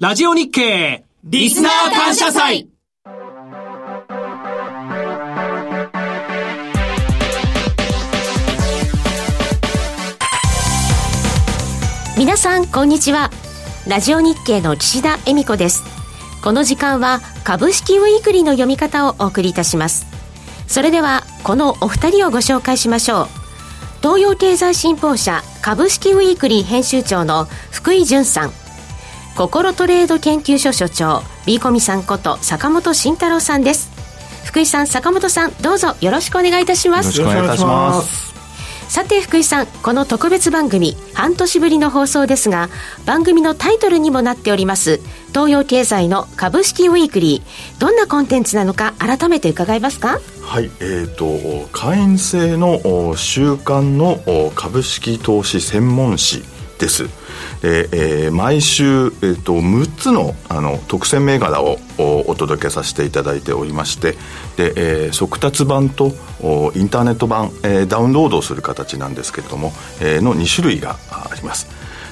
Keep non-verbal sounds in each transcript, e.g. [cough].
ラジオ日経リスナー感謝祭。皆さんこんにちは。ラジオ日経の岸田恵美子です。この時間は株式ウィークリーの読み方をお送りいたします。それではこのお二人をご紹介しましょう。東洋経済新報社株式ウィークリー編集長の福井淳さん。心トレード研究所所長ビーコミさんこと坂本慎太郎さんです。福井さん坂本さんどうぞよろしくお願いいたします。よろしくお願いいたします。さて福井さんこの特別番組半年ぶりの放送ですが番組のタイトルにもなっております東洋経済の株式ウィークリー。どんなコンテンツなのか改めて伺いますか？はいえーと、会員制の週間の株式投資専門誌です。で、えー、毎週、えーと、6つのあの特選銘柄をお届けさせていただいておりましてで、えー、速達版とインターネット版、えー、ダウンロードをする形なんですけれども、えー、の2種類があります。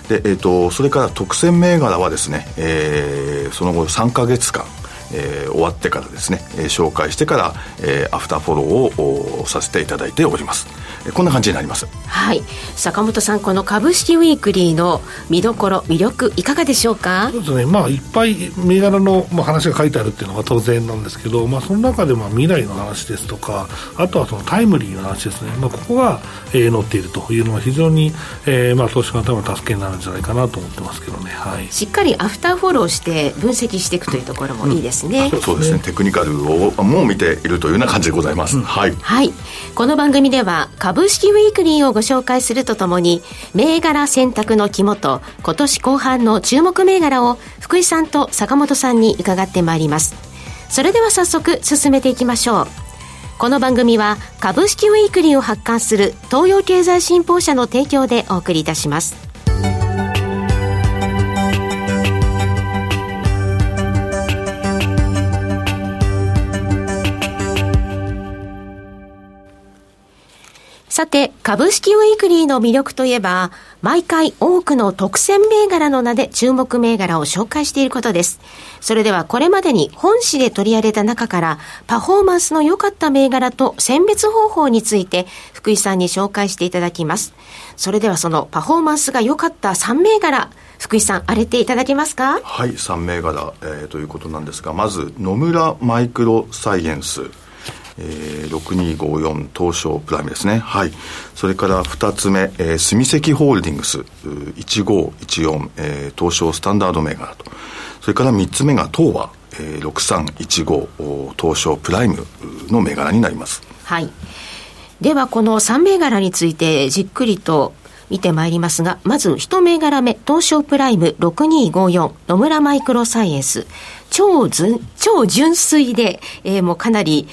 で、えーと、それから特選銘柄はですね、えー、その後3か月間えー、終わってからですね、えー、紹介してから、えー、アフターフォローをさせていただいております。こんな感じになります。はい。坂本さんこの株式ウィークリーの見どころ魅力いかがでしょうか？そうですね。まあいっぱい銘柄の、まあ、話が書いてあるっていうのが当然なんですけど、まあ、その中でまあ未来の話ですとかあとはそのタイムリーな話ですね、まあ、ここが、えー、載っているというのは非常に、えーまあ、投資家のための助けになるんじゃないかなと思ってますけどね、はい、しっかりアフターフォローして分析していくというところもいいですね、うん、そうですね。テクニカルをもう見ているというような感じでございます、うん、はい、はい、この番組では株式ウィークリーリーをご紹介するとともに、銘柄選択の肝と、今年後半の注目銘柄を福井さんと坂本さんに伺ってまいります。それでは早速進めていきましょう。この番組は株式ウィークリーを発刊する東洋経済新報社の提供でお送りいたします。さて、株式ウィークリーの魅力といえば、毎回多くの特選銘柄の名で注目銘柄を紹介していることです。それではこれまでに本誌で取り上げた中から、パフォーマンスの良かった銘柄と選別方法について、福井さんに紹介していただきます。それではそのパフォーマンスが良かった3銘柄、福井さん、荒れていただけますか？はい、3銘柄、えー、ということなんですが、まず、野村マイクロサイエンス。えー、6254東証プライムですね。はい。それから2つ目、えー、住石ホールディングス1514、えー、東証スタンダード銘柄と。それから3つ目が東和、えー、6315東証プライムの銘柄になります。はい。ではこの3銘柄についてじっくりと見てまいりますが、まず一銘柄目、東証プライム6254野村マイクロサイエンス。超超純粋で、えー、もうかなり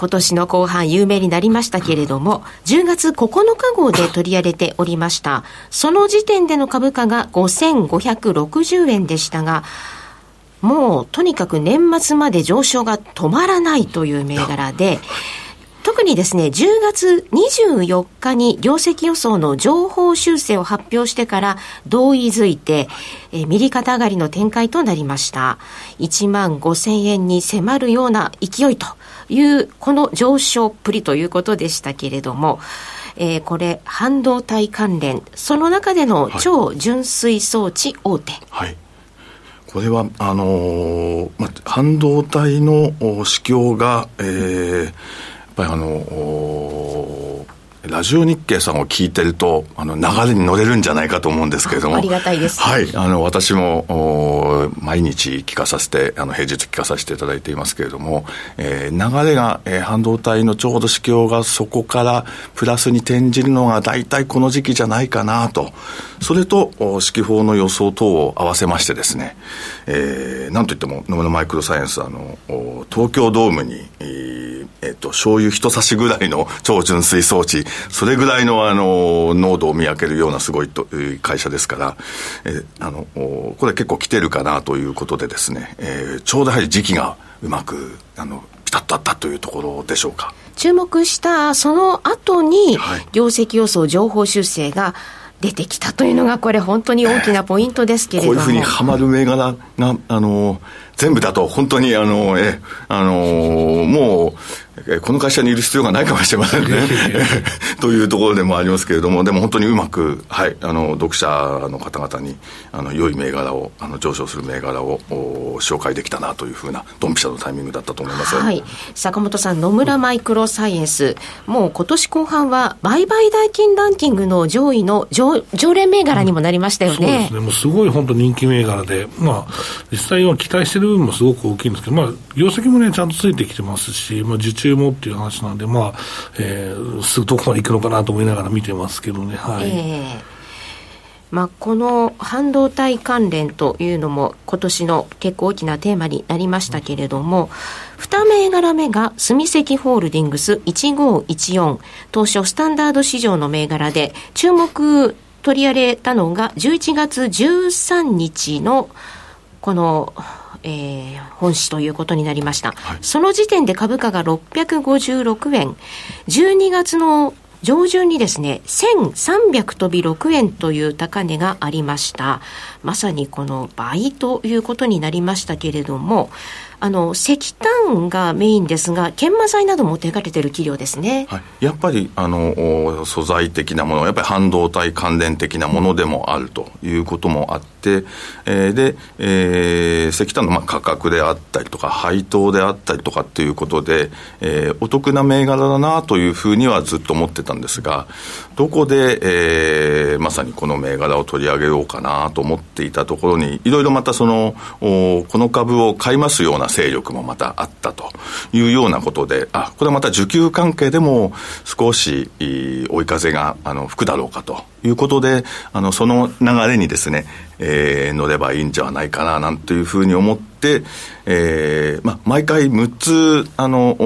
今年の後半有名になりましたけれども、10月9日号で取り上げておりました。その時点での株価が5560円でしたが、もうとにかく年末まで上昇が止まらないという銘柄で、特にですね、10月24日に業績予想の情報修正を発表してから同意づいて、え右肩上がりの展開となりました。1万5000円に迫るような勢いというこの上昇っぷりということでしたけれども、えー、これ半導体関連その中での超純粋装置大手、はい、これはあのー、ま、半導体の市況が、えー、ぱりあのーラジオ日経さんを聞いてると、あの、流れに乗れるんじゃないかと思うんですけれども。ありがたいです。はい。あの、私も、毎日聞かさせて、あの、平日聞かさせていただいていますけれども、えー、流れが、えー、半導体のちょうど市況がそこからプラスに転じるのが大体この時期じゃないかなと。それと、指揮法の予想等を合わせましてですね、えー、なんといっても、野村マイクロサイエンス、あの、東京ドームに、えー、えっ、と、醤油一差しぐらいの超純粋装置、それぐらいのあの濃度を見分けるようなすごいと会社ですから、えあのこれ結構来てるかなということでですね、えー、ちょうどやはり時期がうまくあのピタッとあったというところでしょうか。注目したその後に、業績予想情報修正が出てきたというのが、これ、本当に大きなポイントですけれども。こういうふうにはまる銘柄が、あの、全部だと、本当に、あの、え、あの、もう、この会社にいる必要がないかもしれませんね。[laughs] というところでもありますけれども、でも本当にうまく、はい、あの、読者の方々に、あの、良い銘柄を、あの、上昇する銘柄を紹介できたなというふうな、ドンピシャのタイミングだったと思います。はい。坂本さん、野村マイクロサイエンス、もう今年後半は、売買代金ランキングの上位の常常連銘柄にもなりましたよね。そうですね。もうすごい本当人気銘柄で、まあ、実際は期待してる部分もすごく大きいんですけど、まあ、業績もね、ちゃんとついてきてますし、まあ、受注もっていう話なんで、まあ、えー、すぐどこまで行くのかなと思いながら見てますけどね、はい。えーまあ、この半導体関連というのも今年の結構大きなテーマになりましたけれども、2銘柄目が住石ホールディングス1514当初スタンダード市場の銘柄で注目取り上げたのが11月13日のこのえー、本市ということになりました、はい、その時点で株価が656円、12月の上旬にですね、1300飛び6円という高値がありました。まさにこの倍ということになりましたけれども、あの石炭がメインですが、研磨剤なども手掛けてる企業ですね、はい、やっぱりあの素材的なもの、やっぱり半導体関連的なものでもあるということもあって、えー、で、えー、石炭のまあ価格であったりとか、配当であったりとかっていうことで、えー、お得な銘柄だなというふうにはずっと思ってたんですが、どこで、えー、まさにこの銘柄を取り上げようかなと思っていたところに、いろいろまたその、この株を買いますような勢力もまたあったというようなことで、あ、これはまた需給関係でも少し追い風があの吹くだろうかということで、あの、その流れにですね、えー、乗ればいいんじゃないかな、なんていうふうに思って、えー、まあ、毎回6つ、あの、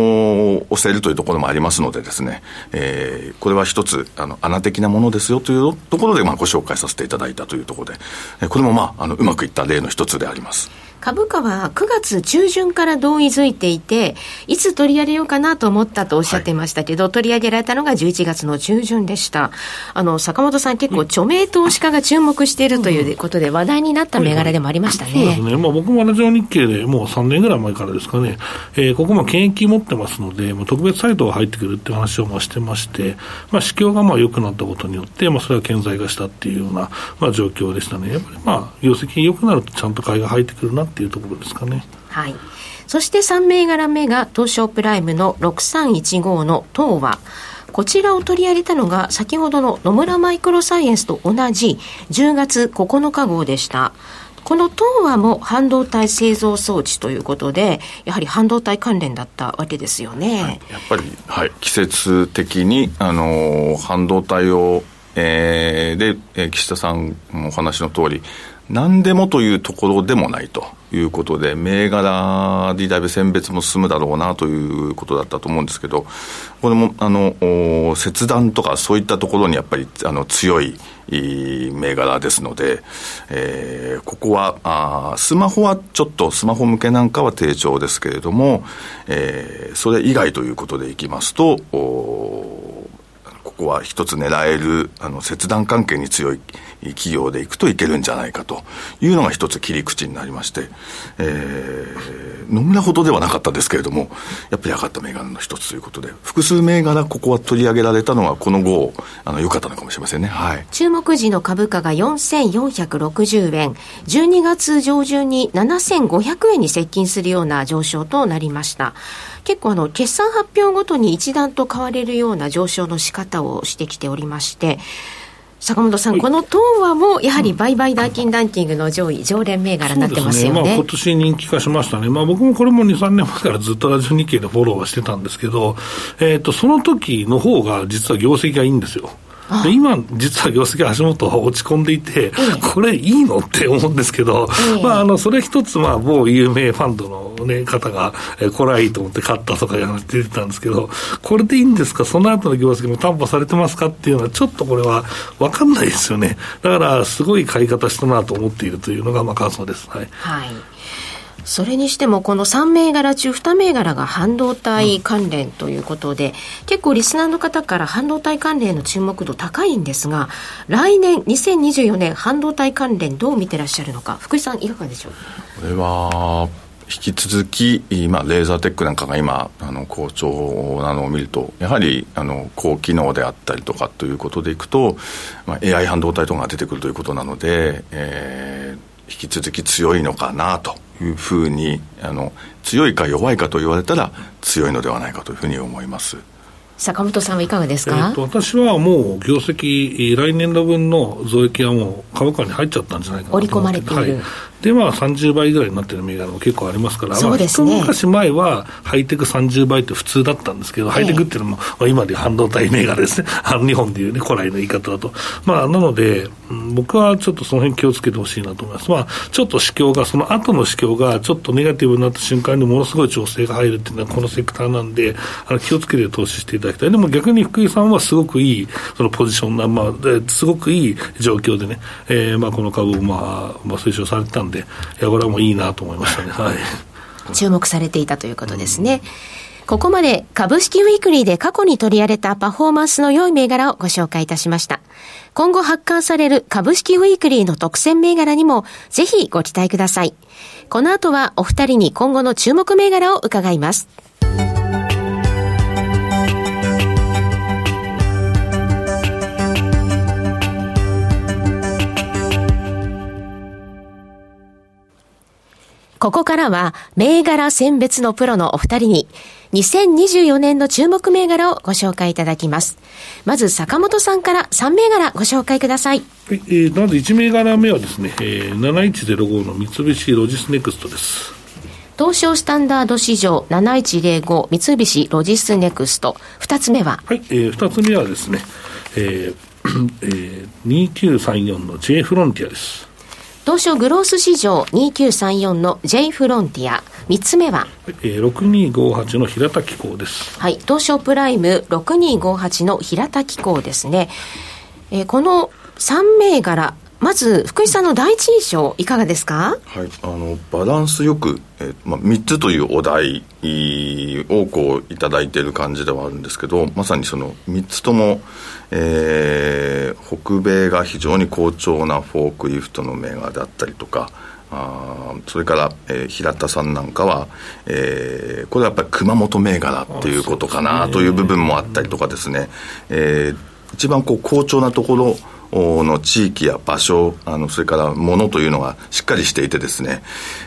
押せるというところもありますのでですね、えー、これは一つ、あの、穴的なものですよというところで、まあ、ご紹介させていただいたというところで、これもまあ、あの、うまくいった例の一つであります。株価は9月中旬から同意づいていて、いつ取り上げようかなと思ったとおっしゃってましたけど、はい、取り上げられたのが11月の中旬でした。あの、坂本さん結構著名投資家が注目しているということで話題になった銘柄でもありましたね。そうですね。まあ僕もラジオ日経でもう3年ぐらい前からですかね、えー、ここも権益持ってますので、もう特別サイトが入ってくるって話をまあしてまして、まあ市況がまあ良くなったことによって、まあそれは顕在化したっていうような、まあ状況でしたね。やっぱりまあ業績良くなるとちゃんと買いが入ってくるなっていうところですかね。はい。そして3銘柄目が東証プライムの6315の東和。こちらを取り上げたのが先ほどの野村マイクロサイエンスと同じ10月9日号でした。この東和も半導体製造装置ということで、やはり半導体関連だったわけですよね。はい、やっぱり、はい、季節的に、あの半導体を、えー、で、えー、岸田さんお話の通り、何でもというところでもないということで、銘柄でだいぶ選別も進むだろうなということだったと思うんですけど、これもあの切断とかそういったところにやっぱりあの強い銘柄ですので、えー、ここはあスマホはちょっとスマホ向けなんかは低調ですけれども、えー、それ以外ということでいきますと、ここは一つ狙えるあの切断関係に強い企業でいくといけるんじゃないかというのが一つ切り口になりまして、えー、野村ほどではなかったですけれども、やっぱり上がった銘柄の一つということで、複数銘柄ここは取り上げられたのはこの後、あの、良かったのかもしれませんね。はい。注目時の株価が4460円、12月上旬に7500円に接近するような上昇となりました。結構あの、決算発表ごとに一段と変われるような上昇の仕方をしてきておりまして、坂本さん、この東和もやはり売買代金ランキングの上位、常連銘柄になってますよね。ねまあ、今年人気化しましたね。まあ、僕もこれも2、3年前からずっとラジオ日経でフォローはしてたんですけど、えっ、ー、と、その時の方が実は業績がいいんですよ。で今、実は業績足元は落ち込んでいて、これいいの？って思うんですけど、まあ、あの、それ一つ、まあ、某有名ファンドのね、方が、えこれはいいと思って買ったとか出てたんですけど、これでいいんですか？その後の業績も担保されてますか？っていうのは、ちょっとこれは分かんないですよね。だから、すごい買い方したなと思っているというのが、まあ、感想です。はい。はいそれにしても、この3銘柄中2銘柄が半導体関連ということで、うん、結構リスナーの方から半導体関連の注目度高いんですが、来年、2024年、半導体関連どう見てらっしゃるのか、福井さん、いかがでしょう？これは引き続き、今、レーザーテックなんかが今、あの好調なのを見ると、やはりあの高機能であったりとかということでいくと、まあ、AI 半導体とかが出てくるということなので、えー、引き続き強いのかなというふうにあの強いか弱いかと言われたら強いのではないかというふうに思います。坂本さんはいかがですか、えー、と私はもう業績来年度分の増益はもう株価に入っちゃったんじゃないかな織り込まれている、はいで、まあ、30倍ぐらいになってる銘柄も結構ありますから、そうですね、まあ、一昔前はハイテク30倍って普通だったんですけど、ハイテクっていうのも、まあ、今で半導体銘柄ですね、[laughs] あの日本でいうね、古来の言い方だと。まあ、なので、僕はちょっとその辺気をつけてほしいなと思います。まあ、ちょっと市況が、その後の市況がちょっとネガティブになった瞬間にものすごい調整が入るっていうのはこのセクターなんで、あの気をつけて投資していただきたい。でも逆に福井さんはすごくいい、そのポジションな、まあ、すごくいい状況でね、えー、まあ、この株を、まあ、まあ、推奨されてたんで、いや、これはもいいなと思いましたね。[laughs] はい。注目されていたということですね。ここまで株式ウィークリーで過去に取り上げたパフォーマンスの良い銘柄をご紹介いたしました。今後発刊される株式ウィークリーの特選銘柄にもぜひご期待ください。この後はお二人に今後の注目銘柄を伺います。ここからは、銘柄選別のプロのお二人に、2024年の注目銘柄をご紹介いただきます。まず、坂本さんから3銘柄ご紹介ください。はい、えー、まず1銘柄目はですね、えー、7105の三菱ロジスネクストです。東証スタンダード市場7105三菱ロジスネクスト。二つ目は？はい、えー、二つ目はですね、えー [clears throat] えー、2934の J フロンティアです。東証グロース市場2934の J フロンティア。三つ目は、えー、6258の平田機工です。はい。東証プライム6258の平田機工ですね。えー、この3銘柄、まず福井さんの第一印象いかがですか？はいあのバランスよく、えーまあ、3つというお題をこういただいている感じではあるんですけどまさにその3つとも、えー、北米が非常に好調なフォークリフトの銘柄だったりとかあそれから、えー、平田さんなんかは、えー、これはやっぱり熊本銘柄っていうことかなという部分もあったりとかですね、えー、一番こう好調なところの地域や場所あのそれからものというのがしっかりしていてですね、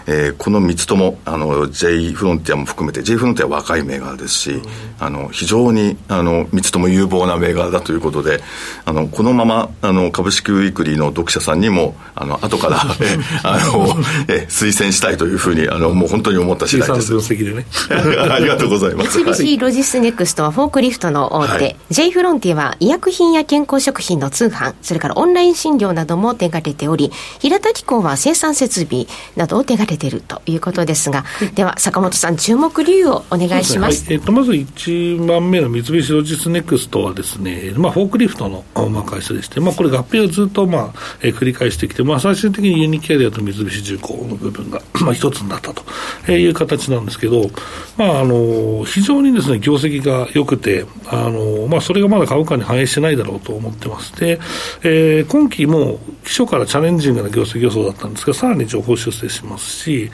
えー、この3つともあの J フロンティアも含めて J フロンティアは若い銘柄ですし、うん、あの非常にあの3つとも有望な銘柄だということであのこのままあの株式ウィークリーの読者さんにもあの後からあのえ推薦したいというふうにあのもう本当に思った次第です。ね、[laughs] ありがとうございます。三菱ロジスネクストはフォークリフトの大手、はい、J フロンティアは医薬品や健康食品の通販それからオンライン診療なども手掛けており、平田機工は生産設備などを手掛けているということですが、では坂本さん、注目理由をお願いします。すねはい、えー、とまず1番目の三菱ロジスネクストはですね、まあ、フォークリフトの、まあ、会社でして、まあ、これ合併をずっと、まあえー、繰り返してきて、まあ、最終的にユニキャリアと三菱重工の部分が、[clears throat] まあ、一つになったという形なんですけど、まあ、あの非常にですね業績が良くて、あのまあ、それがまだ株価に反映してないだろうと思ってます。で、えー今期も基礎からチャレンジングな業績予想だったんですが、さらに情報修正しますし、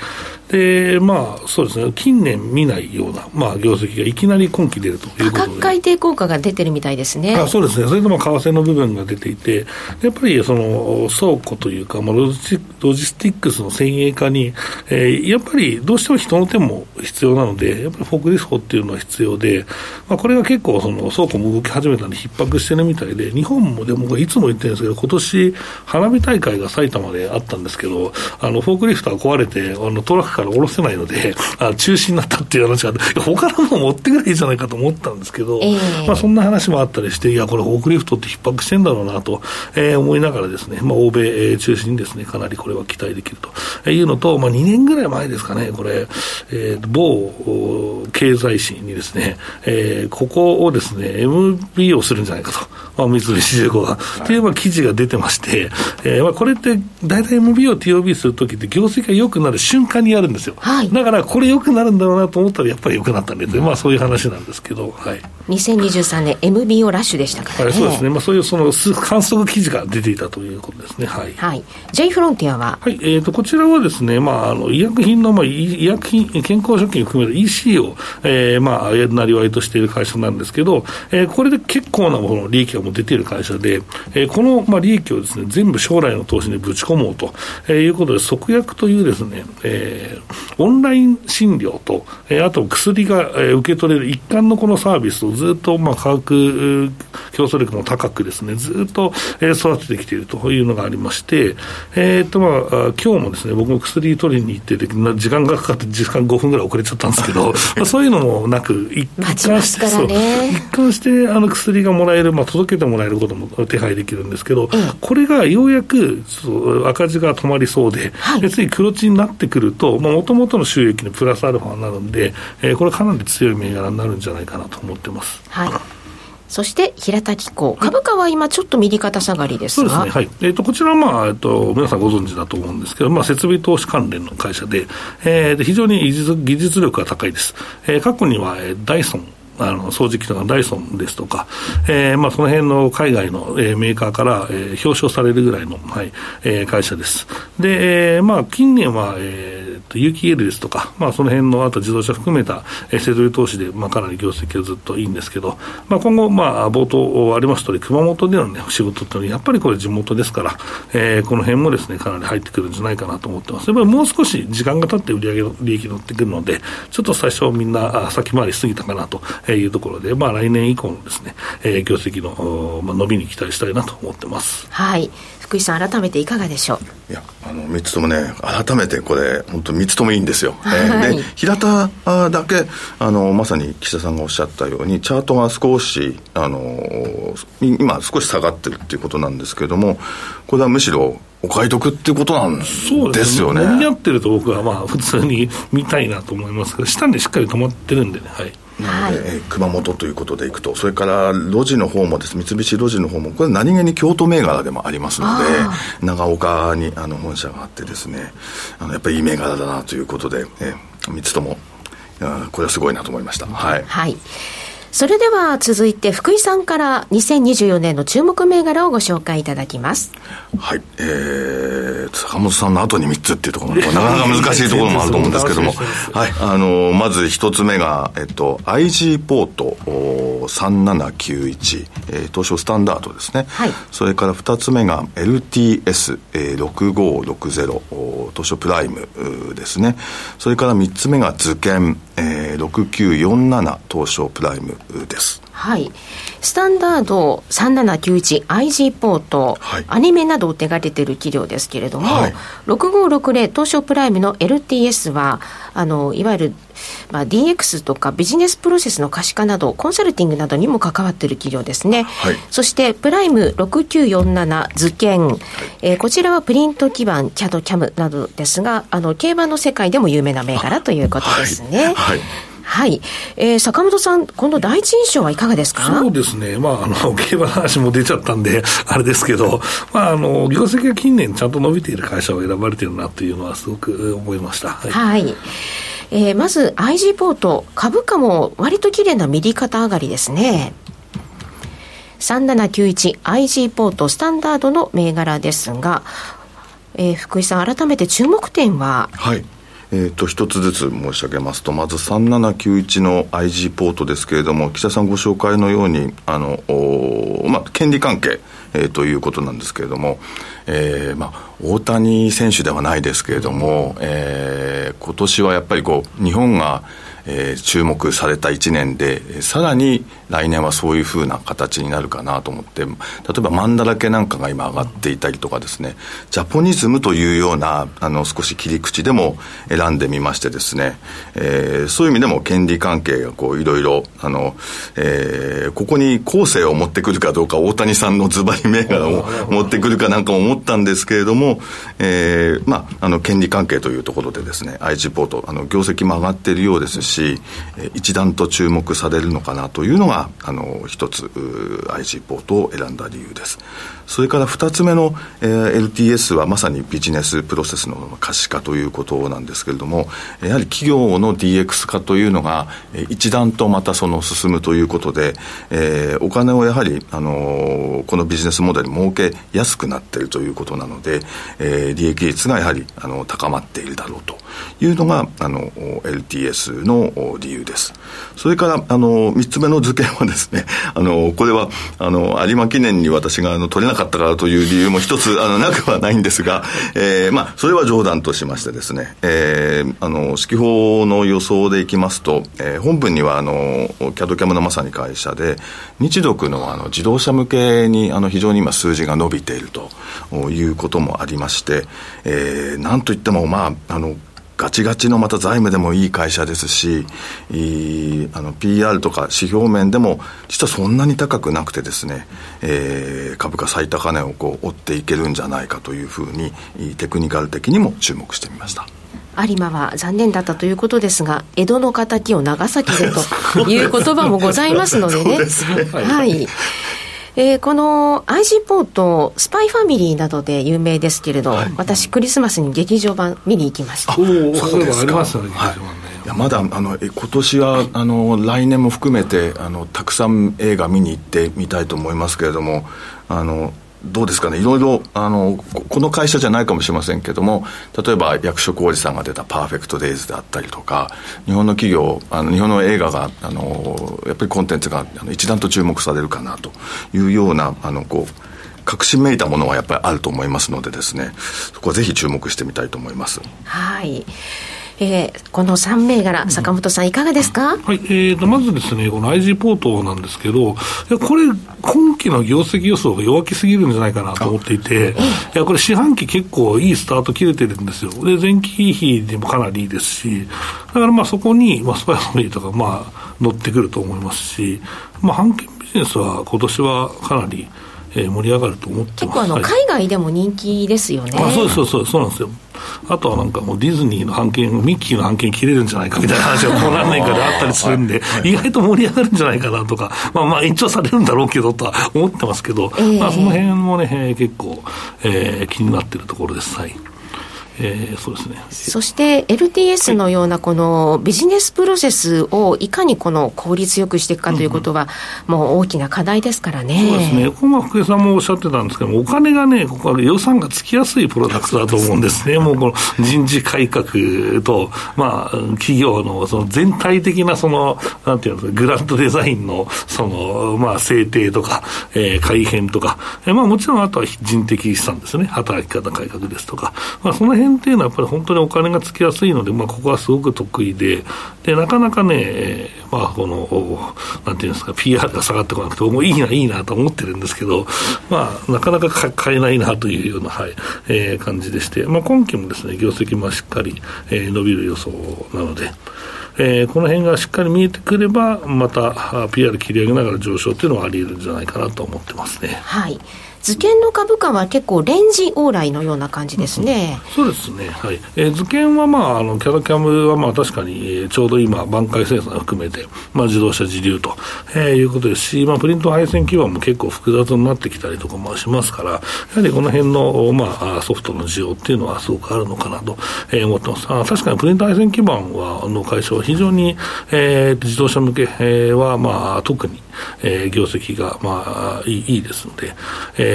で、まあ、そうですね、近年見ないような、まあ、業績がいきなり今期出るということで。価格改定効果が出てるみたいですね。あそうですね、それとも為替の部分が出ていて、やっぱりその倉庫というか、まあロジ、ロジスティックスの先鋭化に、えー、やっぱりどうしても人の手も必要なので、やっぱりフォークリフトっていうのは必要で、まあ、これが結構その倉庫も動き始めたんで、逼迫してるみたいで、日本もでもいつも言ってるんですけど、今年花火大会が埼玉であったんですけど、あのフォークリフトが壊れて、あのトラックから下ろせないので、あ中止になったっていう話があって、他のもの持ってくればいいじゃないかと思ったんですけど、えー、まあ、そんな話もあったりして、いや、これ、フォークリフトって逼迫してんだろうなと、えー、思いながらですね、まあ、欧米、えー、中心にですね、かなりこれは期待できるというのと、まあ、2年ぐらい前ですかね、これ、えー、某経済誌にですね、えー、ここをですね、MB をするんじゃないかと、まあ、三菱重工が、はい、まあ記事が出てまして、えー、まあこれって大体 MB を TOB するときって業績が良くなる瞬間にやるんですよ。はい、だからこれ良くなるんだろうなと思ったらやっぱり良くなったんで、まあそういう話なんですけど、はい。2023年 MBO ラッシュでしたからね。はい、そうですね。まあそういうその観測記事が出ていたということですね。はい。はい。J フロンティアは？はい。えっ、ー、と、こちらはですね、まあ、あの、医薬品の、まあ、医薬品、健康食品を含める EC を、えー、まあ、なりわいとしている会社なんですけど、えー、これで結構なもの利益がもう出ている会社で、えー、この、まあ、利益をですね、全部将来の投資にぶち込もうと、えー、いうことで、即薬というですね、えー、オンライン診療と、えー、あと薬が、えー、受け取れる一貫のこのサービスをずっと、まあ、価格競争力も高くですね、ずっと、えー、育ててきているというのがありまして、えー、っと、まあ、今日もですね、僕も薬取りに行ってて、時間がかかって、時間5分ぐらい遅れちゃったんですけど、[laughs] まあ、そういうのもなく、一貫して、ね、一貫してあの薬がもらえる、まあ、届けてもらえることも手配できるんですけど、これがようやく赤字が止まりそうで、はい、次黒字になってくると、もともとの収益にプラスアルファになるんで、えー、これかなり強い銘柄になるんじゃないかなと思ってます。はい。そして平田機構、株価は今、ちょっと右肩下がりですが、そうですね、はい。えーと、こちらは、まあえーと、皆さんご存知だと思うんですけど、まあ、設備投資関連の会社で、えー、で非常に技術技術力が高いです。えー、過去には、えー、ダイソンあの掃除機とかダイソンですとか、えーまあ、その辺の海外の、えー、メーカーから、えー、表彰されるぐらいの、はいえー、会社です。で、えーまあ、近年は、えー、と UQL ですとか、まあ、その辺のあと自動車含めた、えー、設備投資で、まあ、かなり業績がずっといいんですけど、まあ、今後、まあ、冒頭ありました通り、熊本での、ね、仕事っていうのは、やっぱりこれ地元ですから、えー、この辺もですね、かなり入ってくるんじゃないかなと思ってます。やっぱりもう少し時間が経って売上の利益乗ってくるので、ちょっと最初みんな先回りすぎたかなというところで、まあ、来年以降のですね、えー、業績の、まあ、伸びに期待したいなと思ってます。はい。福井さん、改めていかがでしょう？いや、あの、3つともね、改めてこれ、本当3つともいいんですよ。[laughs] はい、えー、で、平田だけ、あの、まさに岸田さんがおっしゃったように、チャートが少し、あの、今少し下がってるっていうことなんですけれども、これはむしろ、お買い得っていうことなんですよね。ですね。合ってると僕はまあ普通に見たいなと思いますが、下にしっかり止まってるんでね、はい。なので、はい、熊本ということでいくと、それから路地の方もです、三菱路地の方も、これ、何気に京都銘柄でもありますので、長岡にあの本社があってですね、あのやっぱりいい銘柄だなということで、え3つとも、これはすごいなと思いました。はい、はいそれでは続いて福井さんから2024年の注目銘柄をご紹介いただきます。はい。えー、坂本さんの後に3つっていうところも [laughs] なかなか難しいところもあると思うんですけども、[laughs] はい。あの、まず1つ目が、えっと、IG ポート3791、えー、東証スタンダードですね。はい。それから2つ目が LTS6560、えー、東証プライムですね。それから3つ目が図研、えー、6947東証プライムです。はい。スタンダード 3791IG ポート、はい、アニメなどを手がけている企業ですけれども、はい、6560東証プライムの LTS は、あの、いわゆる、まあ、DX とかビジネスプロセスの可視化など、コンサルティングなどにも関わっている企業ですね。はい、そして、プライム6947図鑑、はい、えー、こちらはプリント基盤、CAD、CAM などですが、あの、競馬の世界でも有名な銘柄ということですね。はいはい。えー、坂本さん、今度第一印象はいかがですか？そうですね。まあ、あの、[laughs] 競馬の話も出ちゃったんで、あれですけど、まあ、あの、業績が近年ちゃんと伸びている会社を選ばれているなというのはすごく思いました。はい。はい、えー、まず、IG ポート、株価も割と綺麗な右肩上がりですね。3791IG ポートスタンダードの銘柄ですが、えー、福井さん、改めて注目点は？はいえーと、一つずつ申し上げますとまず3791の IG ポートですけれども岸田さんご紹介のようにあの、まあ、権利関係、えー、ということなんですけれども、えーまあ、大谷選手ではないですけれども、えー、今年はやっぱりこう日本がえー、注目された1年で、さらに来年はそういうふうな形になるかなと思って、例えばマンダラケなんかが今上がっていたりとかですね、ジャポニズムというような、あの、少し切り口でも選んでみましてですね、えー、そういう意味でも権利関係がこう、いろいろ、あの、えー、ここに後世を持ってくるかどうか、大谷さんのズバリ銘柄を持ってくるかなんか思ったんですけれども、えー、まあ、あの、権利関係というところでですね、IG ポート、あの、業績も上がっているようですし、一段と注目されるのかなというのが、が、あの、一つ、IG ポートを選んだ理由です。それから二つ目の、えー、LTS はまさにビジネスプロセスの可視化ということなんですけれども、やはり企業の DX 化というのが、一段とまたその進むということで、えー、お金をやはり、あのー、このビジネスモデル儲けやすくなっているということなので、えー、利益率がやはり、あの、高まっているだろうというのが、あの、LTS の理由です。それから、あの、三つ目の図形はですね、あの、これは、あの、有馬記念に私が、あの、取れなかったからという理由も一つ、あの、なくはないんですが、[laughs] えー、まあ、それは冗談としましてですね、えー、あの、指揮法の予想でいきますと、えー、本文には、あの、キャドキャムのまさに会社で、日独の、あの、自動車向けに、あの、非常に今数字が伸びているということもありまして、えー、なんといっても、まあ、あの、ガチガチのまた財務でもいい会社ですし、いあの PR とか指標面でも、実はそんなに高くなくてですね、えー、株価最高値をこう追っていけるんじゃないかというふうに、テクニカル的にも注目してみました。有馬は残念だったということですが、江戸の敵を長崎でという言葉もございますのでね。[laughs] ねはい。えー、この IG ポート、スパイファミリーなどで有名ですけれど、はい、私、クリスマスに劇場版見に行きました。おお、そうですか。ありますね、劇場版ね。いやまだあの今年はあの来年も含めてあのたくさん映画見に行ってみたいと思いますけれどもあのどうですかね、いろいろあのこの会社じゃないかもしれませんけども、例えば役所広司さんが出たパーフェクト・デイズであったりとか、日本の企業、あの日本の映画があの、やっぱりコンテンツがあの一段と注目されるかなというような、あのこう革新めいたものはやっぱりあると思いますのでですね、そこはぜひ注目してみたいと思います。はいえー、この3銘柄、坂本さん、いかがですか、はいえーと、まずですね、この IG ポートなんですけど、これ、今期の業績予想が弱気すぎるんじゃないかなと思っていて、いやこれ、四半期結構いいスタート切れてるんですよ、で前期比でもかなりいいですし、だからまあそこに、まあ、スパイファミリーとか、まあ、乗ってくると思いますし、まあ、半径ビジネスは今年はかなり。えー、盛り上がると思って結構あの、海外でも人気ですよね。あそうそうそうそうなんですよあとはなんかもうディズニーの版権、ミッキーの版権切れるんじゃないかみたいな話がもう何年かであったりするんで、意外と盛り上がるんじゃないかなとか、まあまあ延長されるんだろうけどとは思ってますけど、えー、まあその辺もね、結構、えー、気になってるところです。はい。えー、そうですね。そして LTS のようなこのビジネスプロセスをいかにこの効率よくしていくかということは、もう大きな課題ですからね。そうですね、ここ福江さんもおっしゃってたんですけども、お金がね、ここは予算がつきやすいプロダクトだと思うんですね、[laughs] もうこの人事改革と、まあ、企業のその全体的なその、なんていうんですか、グランドデザインのその、まあ、制定とか、えー、改変とか、えー、まあ、もちろんあとは人的資産ですね、働き方改革ですとか、まあ、その辺っていうのはやっぱり本当にお金がつきやすいので、まあ、ここはすごく得意で、で、なかなかね、まあ、この、なんていうんですか、PR が下がってこなくて、もういいな、いいなと思ってるんですけど、まあ、なかなか買えないなというような、はい、えー、感じでして、まあ、今期もですね、業績もしっかり、えー、伸びる予想なので、えー、この辺がしっかり見えてくれば、また PR 切り上げながら上昇っていうのはあり得るんじゃないかなと思ってますね。はい図券の株価は結構レンジ往来のような感じですね。そうですね。はい。えー、図券はまあ、あの、キャラキャムはまあ確かに、えー、ちょうど今、挽回生産含めて、まあ自動車自流と、えー、いうことですし、まあプリント配線基盤も結構複雑になってきたりとかもしますから、やはりこの辺の、まあ、ソフトの需要っていうのはすごくあるのかなと、えー、思ってます。あ確かにプリント配線基盤は、の会社は非常に、えー、自動車向けは、まあ特に、えー、業績が、まあ、いいいいですので、えー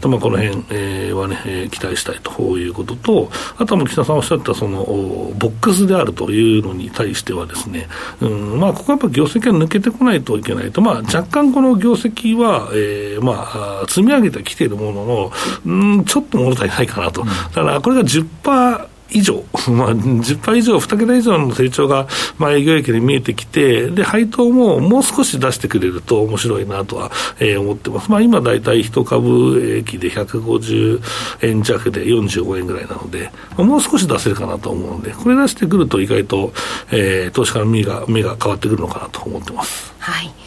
とまあ、この辺、えー、はね、えー、期待したいということと、あとは木田さんおっしゃったそのボックスであるというのに対してはですね、うんまあ、ここはやっぱ業績が抜けてこないといけないと、まあ、若干この業績は、えーまあ、積み上げてきているものの、うん、ちょっと物足りないかなと。だからこれが10%以上、[laughs] まあ、10%以上、2桁以上の成長が、まあ、営業益で見えてきて、で、配当ももう少し出してくれると面白いなとは、えー、思ってます。まあ、今大体1株益で150円弱で45円ぐらいなので、もう少し出せるかなと思うので、これ出してくると意外と、えー、投資家の目が、目が変わってくるのかなと思ってます。はい。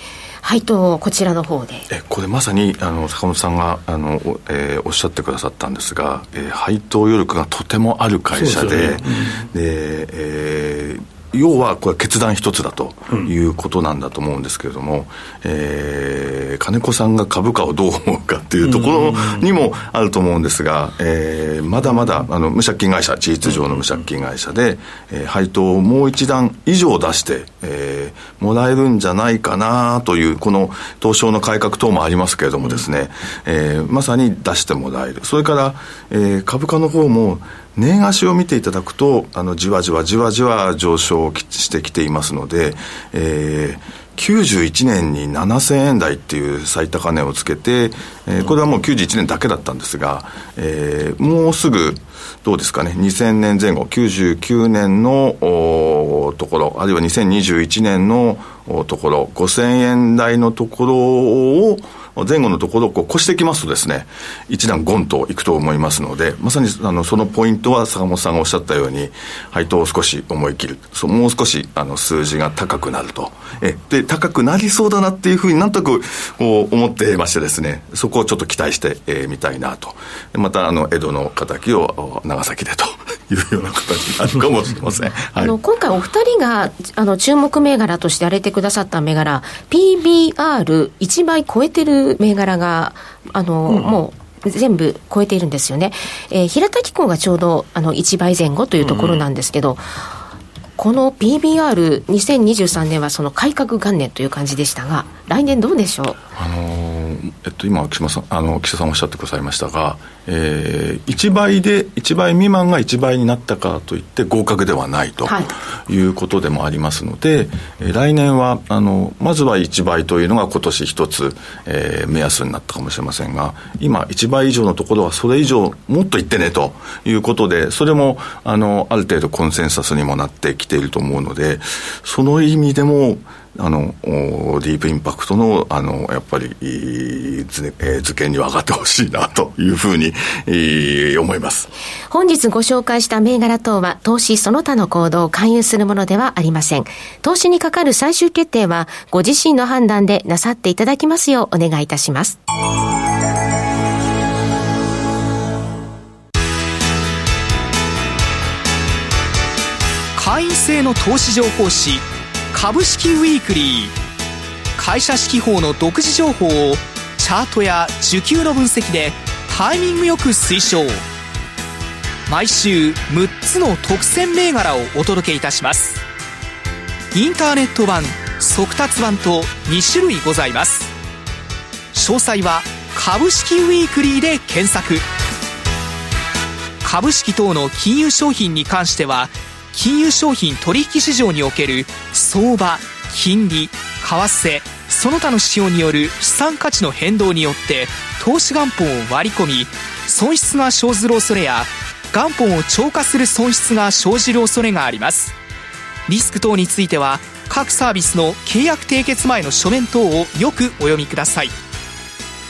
配当こちらの方で。えこれまさにあの坂本さんがあの、えー、おっしゃってくださったんですが、えー、配当余力がとてもある会社でで、ね。うん、でえー要要はこれ決断一つだということなんだと思うんですけれども、うん、えー、金子さんが株価をどう思うかっていうところにもあると思うんですが、えー、まだまだあの無借金会社事実上の無借金会社で、えー、配当をもう一段以上出して、えー、もらえるんじゃないかなというこの東証の改革等もありますけれどもですね、えー、まさに出してもらえる。それから、えー、株価の方も年足を見ていただくとあのじわじわじわじわ上昇してきていますので、えー91年に7000円台っていう最高値をつけて、えー、これはもう91年だけだったんですが、えー、もうすぐどうですかね、2000年前後、99年のところ、あるいは2021年のところ、5000円台のところを、前後のところをこう越してきますとですね、一段ゴンといくと思いますので、まさにあのそのポイントは坂本さんがおっしゃったように、配当を少し思い切る、そもう少しあの数字が高くなると。えで、高くなりそうだなっていうふうになんとなくこう思ってましてですね、そこをちょっと期待してみ、えー、たいなと。また、あの、江戸の敵を長崎でというような形になるかもしれません。はい、あの今回お二人があの注目銘柄として挙げてくださった銘柄、PBR1 倍超えてる銘柄が、あの、うん、もう、全部超えているんですよね。えー、平田機構がちょうどあの1倍前後というところなんですけど、うん、この PBR2023 年はその改革元年という感じでしたが、来年どうでしょう？あのえっと、今岸さんあの岸田さんおっしゃってくださいましたが、えー、1倍で1倍未満が1倍になったからといって合格ではないとい。うことでもありますので、はい、来年はあのまずは1倍というのが今年一つ、えー、目安になったかもしれませんが今1倍以上のところはそれ以上もっといってねということでそれもあのある程度コンセンサスにもなってきていると思うのでその意味でもあのディープインパクトのあのやっぱり図,、えー、図形には上がってほしいなというふうに、えー、思います。本日ご紹介した銘柄等は投資その他の行動を勧誘するものではありません。投資にかかる最終決定はご自身の判断でなさっていただきますようお願いいたします。会員制の投資情報誌株式ウィークリー。会社指揮法の独自情報をチャートや需給の分析でタイミングよく推奨。毎週6つの特選銘柄をお届けいたします。インターネット版速達版と2種類ございます。詳細は株式ウィークリーで検索。株式等の金融商品に関しては金融商品取引市場における相場金利為替その他の指標による資産価値の変動によって投資元本を割り込み損失が生ずる恐れや元本を超過する損失が生じる恐れがあります。リスク等については各サービスの契約締結前の書面等をよくお読みください。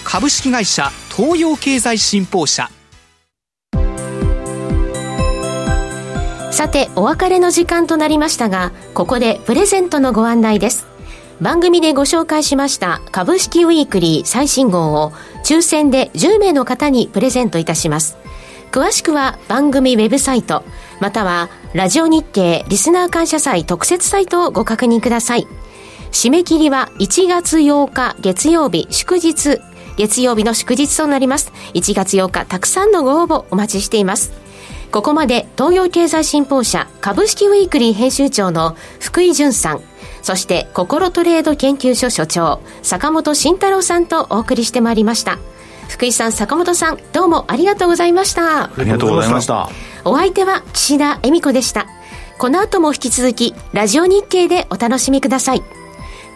株式会社東洋経済新報社。さて、お別れの時間となりましたが、ここでプレゼントのご案内です。番組でご紹介しました株式ウィークリー最新号を抽選で10名の方にプレゼントいたします。詳しくは番組ウェブサイト、またはラジオ日経リスナー感謝祭特設サイトをご確認ください。締め切りは1月8日月曜日祝日月曜日の祝日となります。1月8日、たくさんのご応募お待ちしています。ここまで東洋経済新報社株式ウィークリー編集長の福井淳さん、そして心トレード研究所所長坂本慎太郎さんとお送りしてまいりました。福井さん、坂本さん、どうもありがとうございました。ありがとうございました。お相手は岸田恵美子でした。この後も引き続き、ラジオ日経でお楽しみください。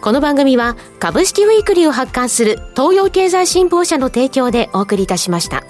この番組は株式ウィークリーを発刊する東洋経済新報社の提供でお送りいたしました。